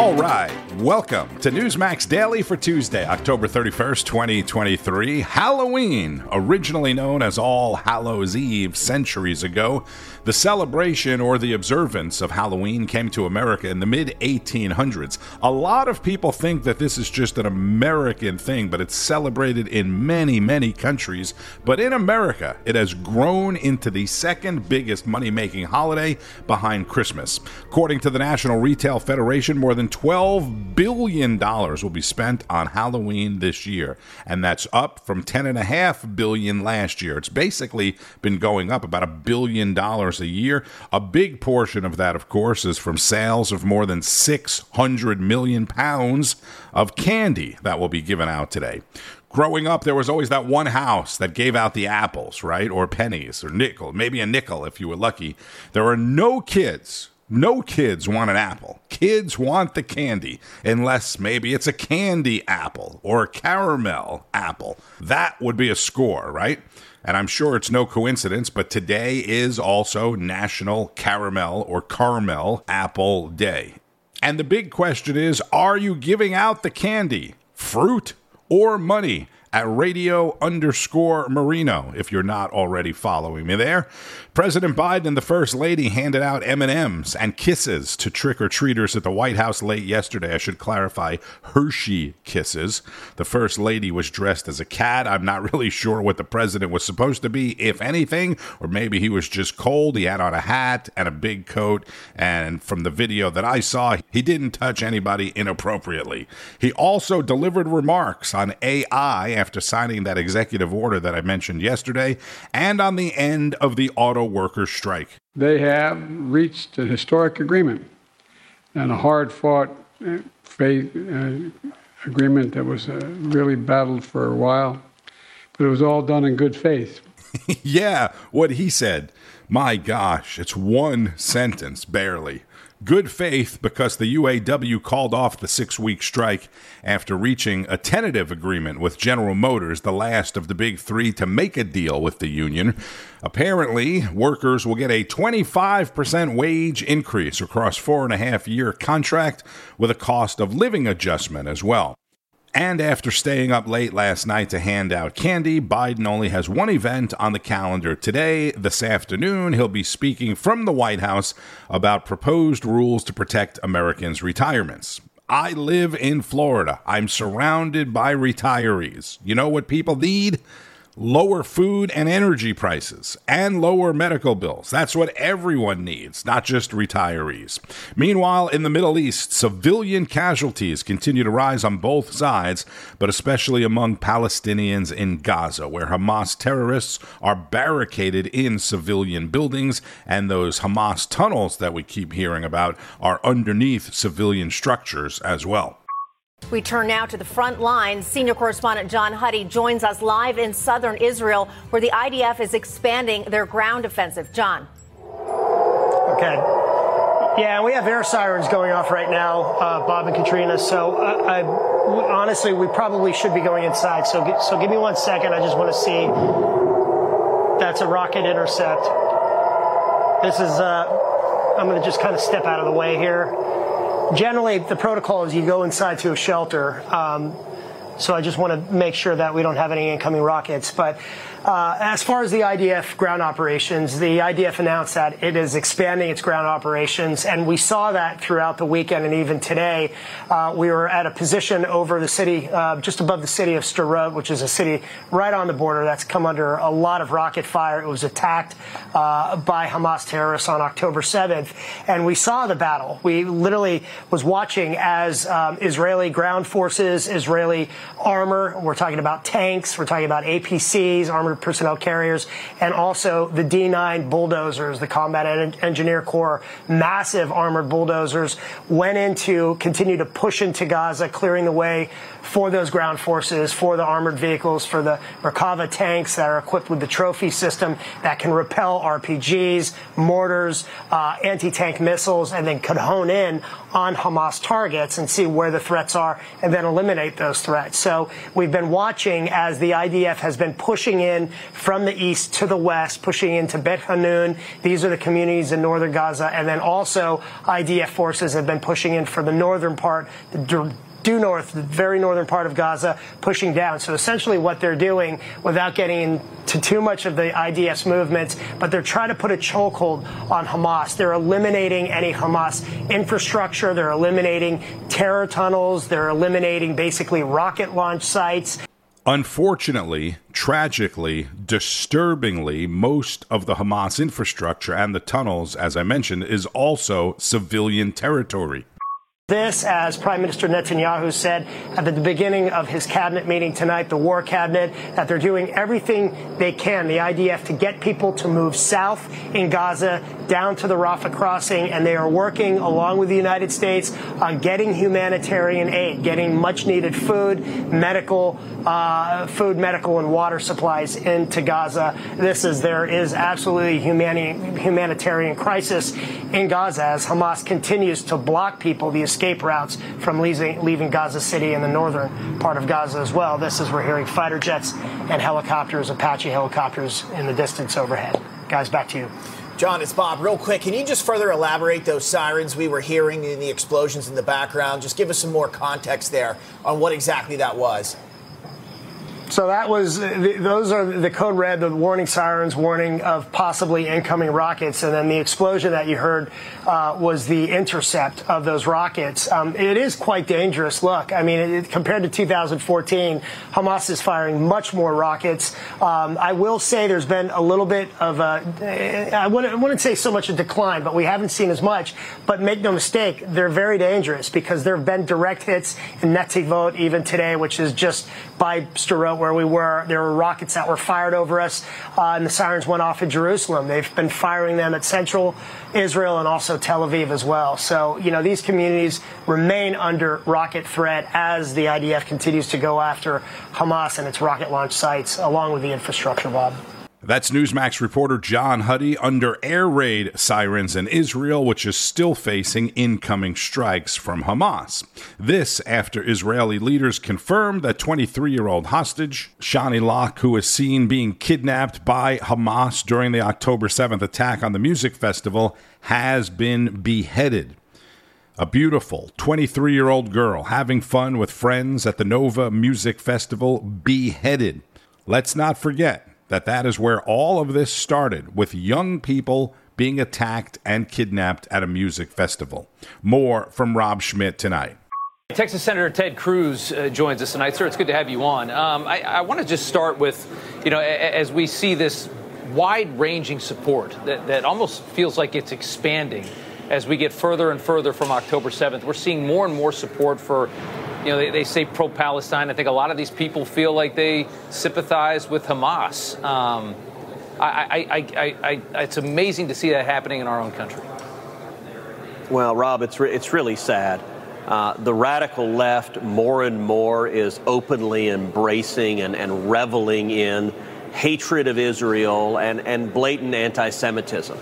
All right, welcome to Newsmax Daily for Tuesday, October 31st, 2023. Halloween, originally known as All Hallows Eve centuries ago, the celebration or the observance of Halloween came to America in the mid 1800s. A lot of people think that this is just an American thing, but it's celebrated in many, many countries. But in America, it has grown into the second biggest money making holiday behind Christmas. According to the National Retail Federation, more than $12 billion dollars will be spent on Halloween this year, and that's up from 10.5 billion last year. It's basically been going up about a billion dollars a year. A big portion of that, of course, is from sales of more than 600 million pounds of candy that will be given out today. Growing up, there was always that one house that gave out the apples, right? Or pennies or nickel, maybe a nickel if you were lucky. There are no kids no kids want an apple. Kids want the candy, unless maybe it's a candy apple or a caramel apple. That would be a score, right? And I'm sure it's no coincidence, but today is also National Caramel or Caramel Apple Day. And the big question is are you giving out the candy, fruit, or money? At radio underscore Marino if you're not already following me there. President Biden and the First Lady handed out M&Ms and kisses to trick-or-treaters at the White House late yesterday. I should clarify, Hershey kisses. The First Lady was dressed as a cat. I'm not really sure what the president was supposed to be, if anything, or maybe he was just cold. He had on a hat and a big coat, and from the video that I saw, he didn't touch anybody inappropriately. He also delivered remarks on AI after signing that executive order that I mentioned yesterday, and on the end of the auto workers' strike. They have reached a historic agreement and a hard fought uh, uh, agreement that was uh, really battled for a while, but it was all done in good faith. yeah, what he said. My gosh, it's one sentence, barely good faith because the UAW called off the six week strike after reaching a tentative agreement with General Motors, the last of the big three to make a deal with the union. Apparently, workers will get a 25% wage increase across four and a half year contract with a cost of living adjustment as well. And after staying up late last night to hand out candy, Biden only has one event on the calendar today. This afternoon, he'll be speaking from the White House about proposed rules to protect Americans' retirements. I live in Florida. I'm surrounded by retirees. You know what people need? Lower food and energy prices, and lower medical bills. That's what everyone needs, not just retirees. Meanwhile, in the Middle East, civilian casualties continue to rise on both sides, but especially among Palestinians in Gaza, where Hamas terrorists are barricaded in civilian buildings, and those Hamas tunnels that we keep hearing about are underneath civilian structures as well. We turn now to the front lines. Senior correspondent John Huddy joins us live in southern Israel, where the IDF is expanding their ground offensive. John. Okay. Yeah, we have air sirens going off right now, uh, Bob and Katrina. So, uh, I, honestly, we probably should be going inside. So, so give me one second. I just want to see. That's a rocket intercept. This is. Uh, I'm going to just kind of step out of the way here generally the protocol is you go inside to a shelter. Um, so I just want to make sure that we don't have any incoming rockets. But uh, as far as the IDF ground operations, the IDF announced that it is expanding its ground operations, and we saw that throughout the weekend and even today. Uh, we were at a position over the city, uh, just above the city of Sderot, which is a city right on the border that's come under a lot of rocket fire. It was attacked uh, by Hamas terrorists on October 7th, and we saw the battle. We literally was watching as um, Israeli ground forces, Israeli armor, we're talking about tanks, we're talking about APCs, armored personnel carriers, and also the D9 bulldozers, the Combat en- Engineer Corps, massive armored bulldozers, went into, continue to push into Gaza, clearing the way for those ground forces, for the armored vehicles, for the Merkava tanks that are equipped with the trophy system that can repel RPGs, mortars, uh, anti-tank missiles, and then could hone in on Hamas targets and see where the threats are and then eliminate those threats. So we've been watching as the IDF has been pushing in from the east to the west, pushing into Bet Hanun. These are the communities in northern Gaza. And then also IDF forces have been pushing in for the northern part, the due north, the very northern part of Gaza, pushing down. So essentially, what they're doing, without getting into too much of the IDF's movements, but they're trying to put a chokehold on Hamas. They're eliminating any Hamas infrastructure. They're eliminating terror tunnels. They're eliminating basically rocket launch sites. Unfortunately, tragically, disturbingly, most of the Hamas infrastructure and the tunnels, as I mentioned, is also civilian territory. This, as Prime Minister Netanyahu said at the beginning of his cabinet meeting tonight, the war cabinet, that they're doing everything they can, the IDF, to get people to move south in Gaza down to the Rafah crossing, and they are working along with the United States on getting humanitarian aid, getting much needed food, medical, uh, food, medical, and water supplies into Gaza. This is, there is absolutely humani- humanitarian crisis in Gaza as Hamas continues to block people, the escape routes from leaving, Gaza City and the northern part of Gaza as well. This is we're hearing fighter jets and helicopters, Apache helicopters in the distance overhead. Guys, back to you. John, it's Bob. Real quick, can you just further elaborate those sirens we were hearing in the explosions in the background? Just give us some more context there on what exactly that was. So that was those are the code red, the warning sirens, warning of possibly incoming rockets, and then the explosion that you heard uh, was the intercept of those rockets. Um, it is quite dangerous. Look, I mean, it, compared to 2014, Hamas is firing much more rockets. Um, I will say there's been a little bit of a, I wouldn't, I wouldn't say so much a decline, but we haven't seen as much. But make no mistake, they're very dangerous because there have been direct hits in Netivot even today, which is just by Sderot where we were. There were rockets that were fired over us, uh, and the sirens went off in Jerusalem. They've been firing them at central Israel and also Tel Aviv as well. So, you know, these communities remain under rocket threat as the IDF continues to go after Hamas and its rocket launch sites, along with the infrastructure, Bob. That's Newsmax reporter John Huddy under air raid sirens in Israel, which is still facing incoming strikes from Hamas. This after Israeli leaders confirmed that 23 year old hostage, Shani Louk, who was seen being kidnapped by Hamas during the October 7th attack on the music festival, has been beheaded. A beautiful 23 year old girl having fun with friends at the Nova Music Festival, beheaded. Let's not forget that that is where all of this started with young people being attacked and kidnapped at a music festival. More from Rob Schmitt tonight. Texas Senator Ted Cruz uh, joins us tonight, sir. It's good to have you on. Um, I, I want to just start with, you know, a, as we see this wide-ranging support that, that almost feels like it's expanding as we get further and further from October 7th. We're seeing more and more support for you know, they, they say pro Palestine. I think a lot of these people feel like they sympathize with Hamas. Um, I, I, I, it's amazing to see that happening in our own country. Well, Rob, it's, re- it's really sad. Uh, the radical left more and more is openly embracing and, and reveling in hatred of Israel and, and blatant anti Semitism.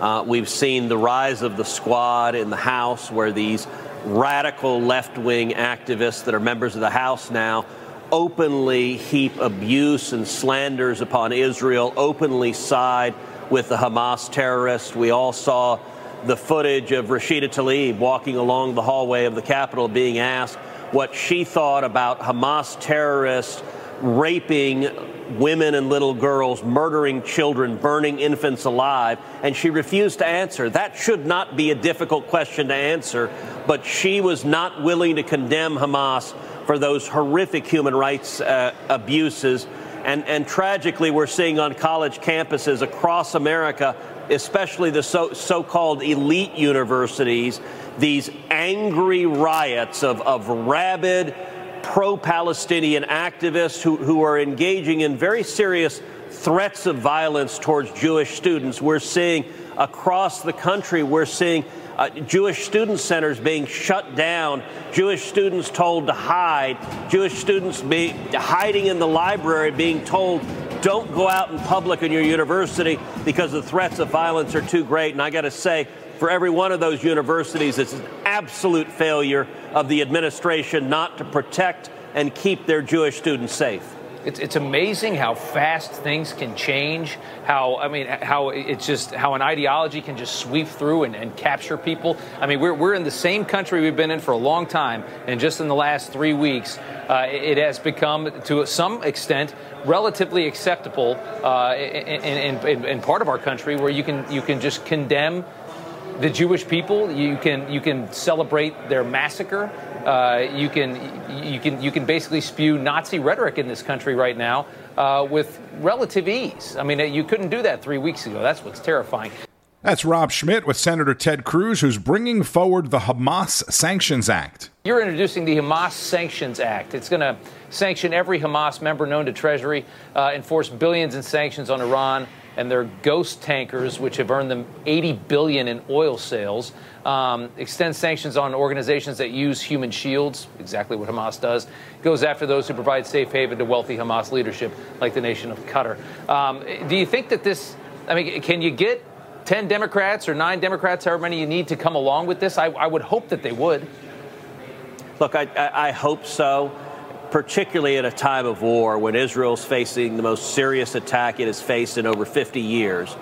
Uh, we've seen the rise of the squad in the House where these radical left wing activists that are members of the House now openly heap abuse and slanders upon Israel, openly side with the Hamas terrorists. We all saw the footage of Rashida Tlaib walking along the hallway of the Capitol being asked what she thought about Hamas terrorists raping women and little girls, murdering children, burning infants alive, and she refused to answer. That should not be a difficult question to answer, but she was not willing to condemn Hamas for those horrific human rights uh, abuses. And, and tragically, we're seeing on college campuses across America, especially the so, so-called elite universities, these angry riots of, of rabid, pro Palestinian activists who, who are engaging in very serious threats of violence towards Jewish students. We're seeing across the country, we're seeing uh, Jewish student centers being shut down, Jewish students told to hide, Jewish students be hiding in the library being told don't go out in public in your university because the threats of violence are too great. And I got to say, for every one of those universities, it's an absolute failure of the administration not to protect and keep their Jewish students safe. It's, it's amazing how fast things can change. How I mean, how it's just how an ideology can just sweep through and, and capture people. I mean, we're, we're in the same country we've been in for a long time, and just in the last three weeks, uh, it has become to some extent relatively acceptable uh, in, in, in part of our country where you can you can just condemn the Jewish people. You can you can celebrate their massacre. Uh, you can you can you can basically spew Nazi rhetoric in this country right now uh, with relative ease. I mean, you couldn't do that three weeks ago. That's what's terrifying. That's Rob Schmitt with Senator Ted Cruz, who's bringing forward the Hamas Sanctions Act. You're introducing the Hamas Sanctions Act. It's going to sanction every Hamas member known to Treasury, uh, enforce billions in sanctions on Iran and their ghost tankers, which have earned them 80 billion in oil sales. Um, extend sanctions on organizations that use human shields, exactly what Hamas does. Goes after those who provide safe haven to wealthy Hamas leadership, like the nation of Qatar. Um, do you think that this? I mean, can you get 10 Democrats or nine Democrats, however many you need to come along with this? I, I would hope that they would. Look, I, I, I hope so particularly at a time of war when Israel's facing the most serious attack it has faced in over 50 years.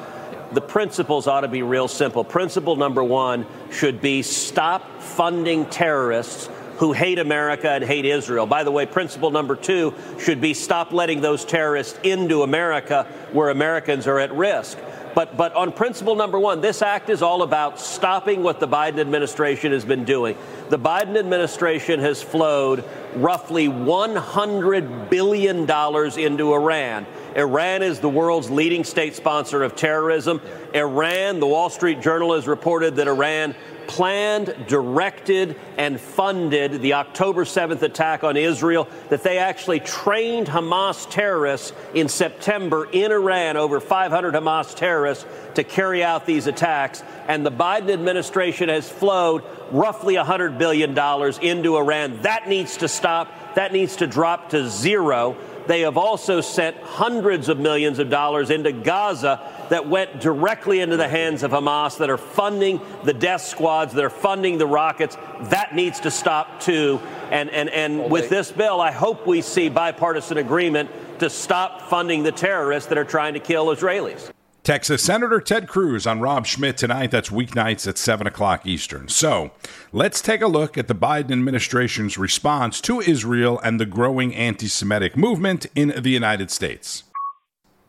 The principles ought to be real simple. Principle number one should be stop funding terrorists who hate America and hate Israel. By the way, principle number two should be stop letting those terrorists into America where Americans are at risk. But, but on principle number one, this act is all about stopping what the Biden administration has been doing. The Biden administration has flowed roughly $100 billion into Iran. Iran is the world's leading state sponsor of terrorism. Iran, the Wall Street Journal has reported that Iran planned, directed, and funded the October 7th attack on Israel, that they actually trained Hamas terrorists in September in Iran, over 500 Hamas terrorists, to carry out these attacks. And the Biden administration has flowed roughly $100 billion dollars into Iran. That needs to stop. That needs to drop to zero. They have also sent hundreds of millions of dollars into Gaza that went directly into the hands of Hamas that are funding the death squads, that are funding the rockets. That needs to stop too. And, and, and with this bill, I hope we see bipartisan agreement to stop funding the terrorists that are trying to kill Israelis. Texas Senator Ted Cruz on Rob Schmitt tonight. That's weeknights at 7 o'clock Eastern. So let's take a look at the Biden administration's response to Israel and the growing anti Semitic movement in the United States.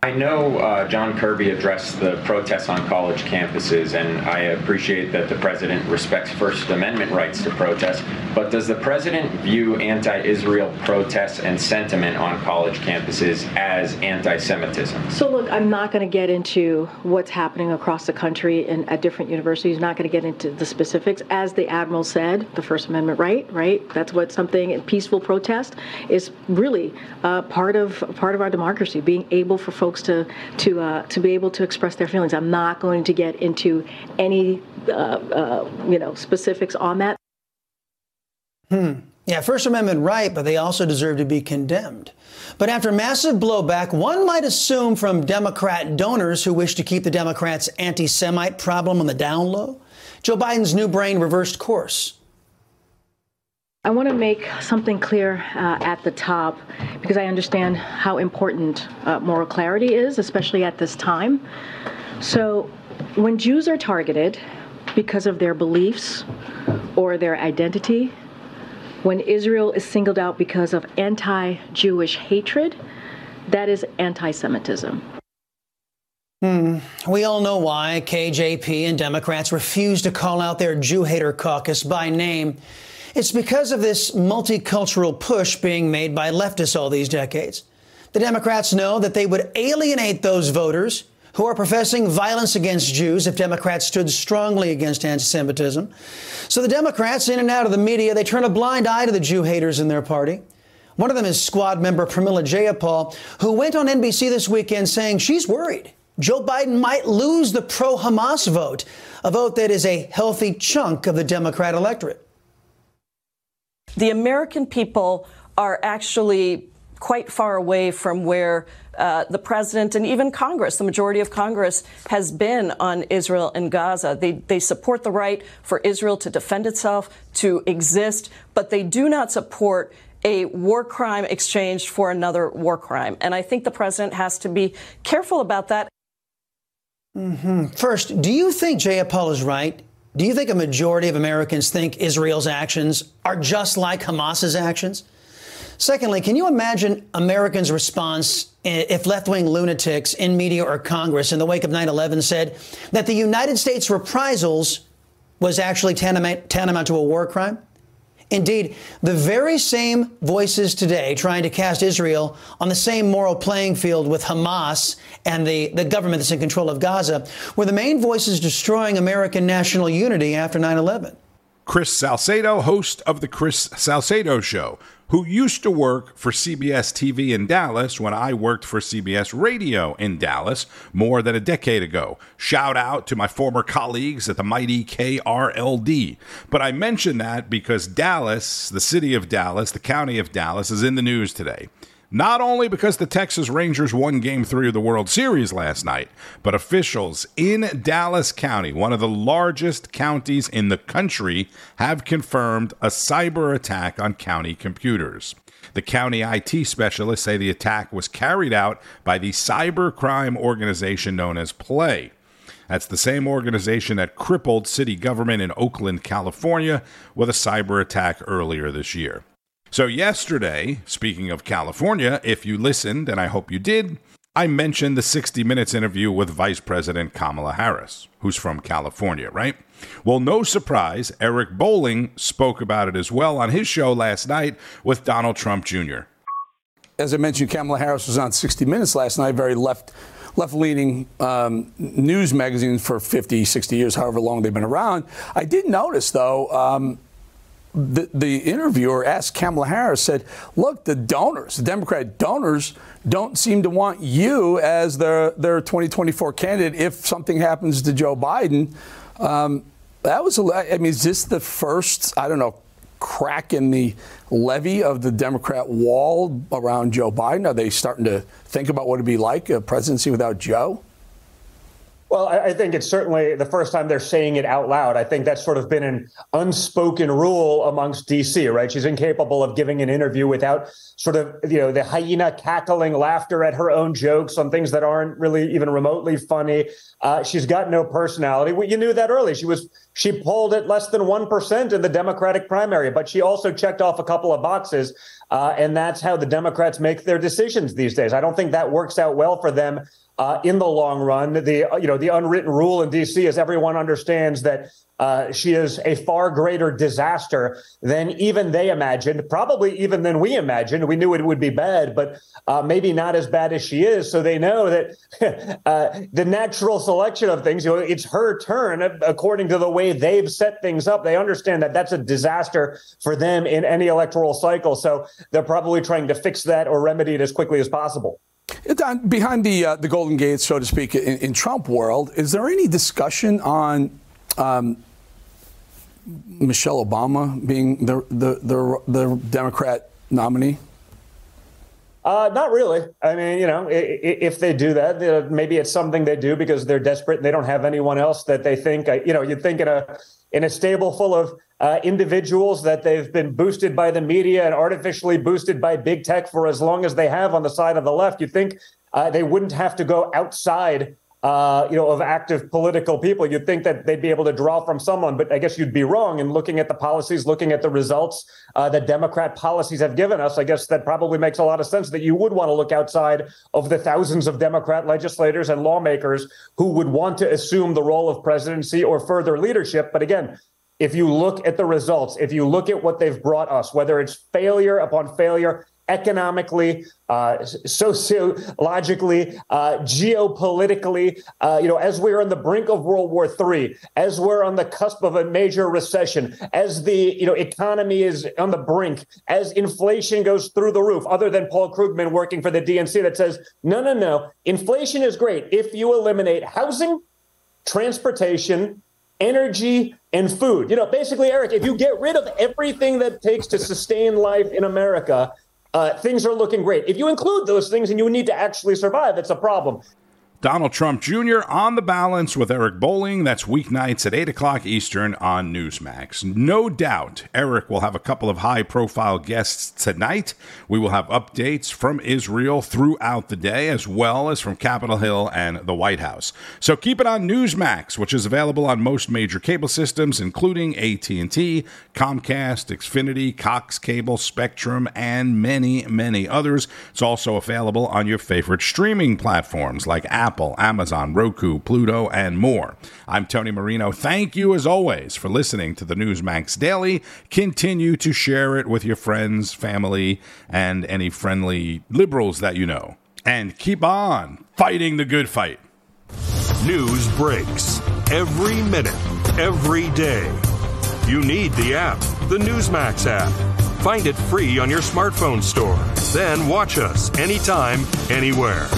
I know uh, John Kirby addressed the protests on college campuses, and I appreciate that the president respects First Amendment rights to protest. But does the president view anti Israel protests and sentiment on college campuses as anti Semitism? So, look, I'm not going to get into what's happening across the country and at different universities, not going to get into the specifics. As the Admiral said, the First Amendment right, right? That's what something, peaceful protest is really uh, part, of, part of our democracy, being able for folks folks to to uh, to be able to express their feelings. I'm not going to get into any uh, uh, you know specifics on that. Hmm. Yeah, First Amendment right, but they also deserve to be condemned. But after massive blowback, one might assume from Democrat donors who wish to keep the Democrats' anti Semite problem on the down low, Joe Biden's new brain reversed course. I want to make something clear uh, at the top because I understand how important uh, moral clarity is, especially at this time. So, when Jews are targeted because of their beliefs or their identity, when Israel is singled out because of anti Jewish hatred, that is anti Semitism. Hmm. We all know why KJP and Democrats refuse to call out their Jew hater caucus by name. It's because of this multicultural push being made by leftists all these decades. The Democrats know that they would alienate those voters who are professing violence against Jews if Democrats stood strongly against anti Semitism. So the Democrats, in and out of the media, they turn a blind eye to the Jew haters in their party. One of them is squad member Pramila Jayapal, who went on NBC this weekend saying she's worried Joe Biden might lose the pro Hamas vote, a vote that is a healthy chunk of the Democrat electorate. The American people are actually quite far away from where uh, the president and even Congress, the majority of Congress, has been on Israel and Gaza. They, they support the right for Israel to defend itself, to exist, but they do not support a war crime exchanged for another war crime. And I think the president has to be careful about that. Mm-hmm. First, do you think Jayapal is right? Do you think a majority of Americans think Israel's actions are just like Hamas's actions? Secondly, can you imagine Americans' response if left wing lunatics in media or Congress in the wake of 9 11 said that the United States reprisals was actually tantamount, tantamount to a war crime? Indeed, the very same voices today trying to cast Israel on the same moral playing field with Hamas and the, the government that's in control of Gaza were the main voices destroying American national unity after 9 11. Chris Salcedo, host of The Chris Salcedo Show, who used to work for CBS TV in Dallas when I worked for CBS Radio in Dallas more than a decade ago. Shout out to my former colleagues at the mighty KRLD. But I mention that because Dallas, the city of Dallas, the county of Dallas, is in the news today. Not only because the Texas Rangers won Game 3 of the World Series last night, but officials in Dallas County, one of the largest counties in the country, have confirmed a cyber attack on county computers. The county IT specialists say the attack was carried out by the cybercrime organization known as Play. That's the same organization that crippled city government in Oakland, California, with a cyber attack earlier this year. So, yesterday, speaking of California, if you listened, and I hope you did, I mentioned the 60 Minutes interview with Vice President Kamala Harris, who's from California, right? Well, no surprise, Eric Bolling spoke about it as well on his show last night with Donald Trump Jr. As I mentioned, Kamala Harris was on 60 Minutes last night, very left left leaning um, news magazine for 50, 60 years, however long they've been around. I did notice, though, um, the, the interviewer asked Kamala Harris, said, look, the donors, the Democrat donors, don't seem to want you as their, their 2024 candidate if something happens to Joe Biden. Um, that was, I mean, is this the first, I don't know, crack in the levee of the Democrat wall around Joe Biden? Are they starting to think about what it'd be like a presidency without Joe? Well, I think it's certainly the first time they're saying it out loud. I think that's sort of been an unspoken rule amongst DC, right? She's incapable of giving an interview without sort of, you know, the hyena cackling laughter at her own jokes on things that aren't really even remotely funny. Uh, she's got no personality. Well, you knew that early. She was she polled at less than one percent in the Democratic primary, but she also checked off a couple of boxes, uh, and that's how the Democrats make their decisions these days. I don't think that works out well for them uh, in the long run. The you know the unwritten rule in D.C. is everyone understands that uh, she is a far greater disaster than even they imagined, probably even than we imagined. We knew it would be bad, but uh, maybe not as bad as she is. So they know that uh, the natural selection of things, you know, it's her turn according to the way they've set things up. They understand that that's a disaster for them in any electoral cycle. So they're probably trying to fix that or remedy it as quickly as possible. Don, behind the uh, the Golden Gate, so to speak, in, in, Trump world, is there any discussion on um, Michelle Obama being the the the, the Democrat nominee? Uh, not really. I mean, you know, if they do that, maybe it's something they do because they're desperate and they don't have anyone else that they think. Uh, you know, you'd think in a in a stable full of uh, individuals that they've been boosted by the media and artificially boosted by big tech for as long as they have on the side of the left. You'd think uh, they wouldn't have to go outside, uh, you know, of active political people. You'd think that they'd be able to draw from someone, but I guess you'd be wrong. And looking at the policies, looking at the results uh, that Democrat policies have given us, I guess that probably makes a lot of sense that you would want to look outside of the thousands of Democrat legislators and lawmakers who would want to assume the role of presidency or further leadership. But again, if you look at the results, if you look at what they've brought us, whether it's failure upon failure economically, uh, sociologically, uh, geopolitically. Uh, you know, as we're on the brink of World War III, as we're on the cusp of a major recession, as the you know economy is on the brink, as inflation goes through the roof. Other than Paul Krugman working for the DNC that says, no, no, no, inflation is great if you eliminate housing, transportation, energy, and food. You know, basically, Eric, if you get rid of everything that takes to sustain life in America, uh, things are looking great. If you include those things and you need to actually survive, it's a problem. Donald Trump Jr. on the balance with Eric Bolling. That's weeknights at 8 o'clock Eastern on Newsmax. No doubt Eric will have a couple of high profile guests tonight. We will have updates from Israel throughout the day, as well as from Capitol Hill and the White House. So keep it on Newsmax, which is available on most major cable systems, including AT&T, Comcast, Xfinity, Cox Cable, Spectrum, and many, many others. It's also available on your favorite streaming platforms like Apple Apple, Amazon, Roku, Pluto, and more. I'm Tony Marino. Thank you, as always, for listening to the Newsmax Daily. Continue to share it with your friends, family, and any friendly liberals that you know. And keep on fighting the good fight. News breaks every minute, every day. You need the app, the Newsmax app. Find it free on your smartphone store. Then watch us anytime, anywhere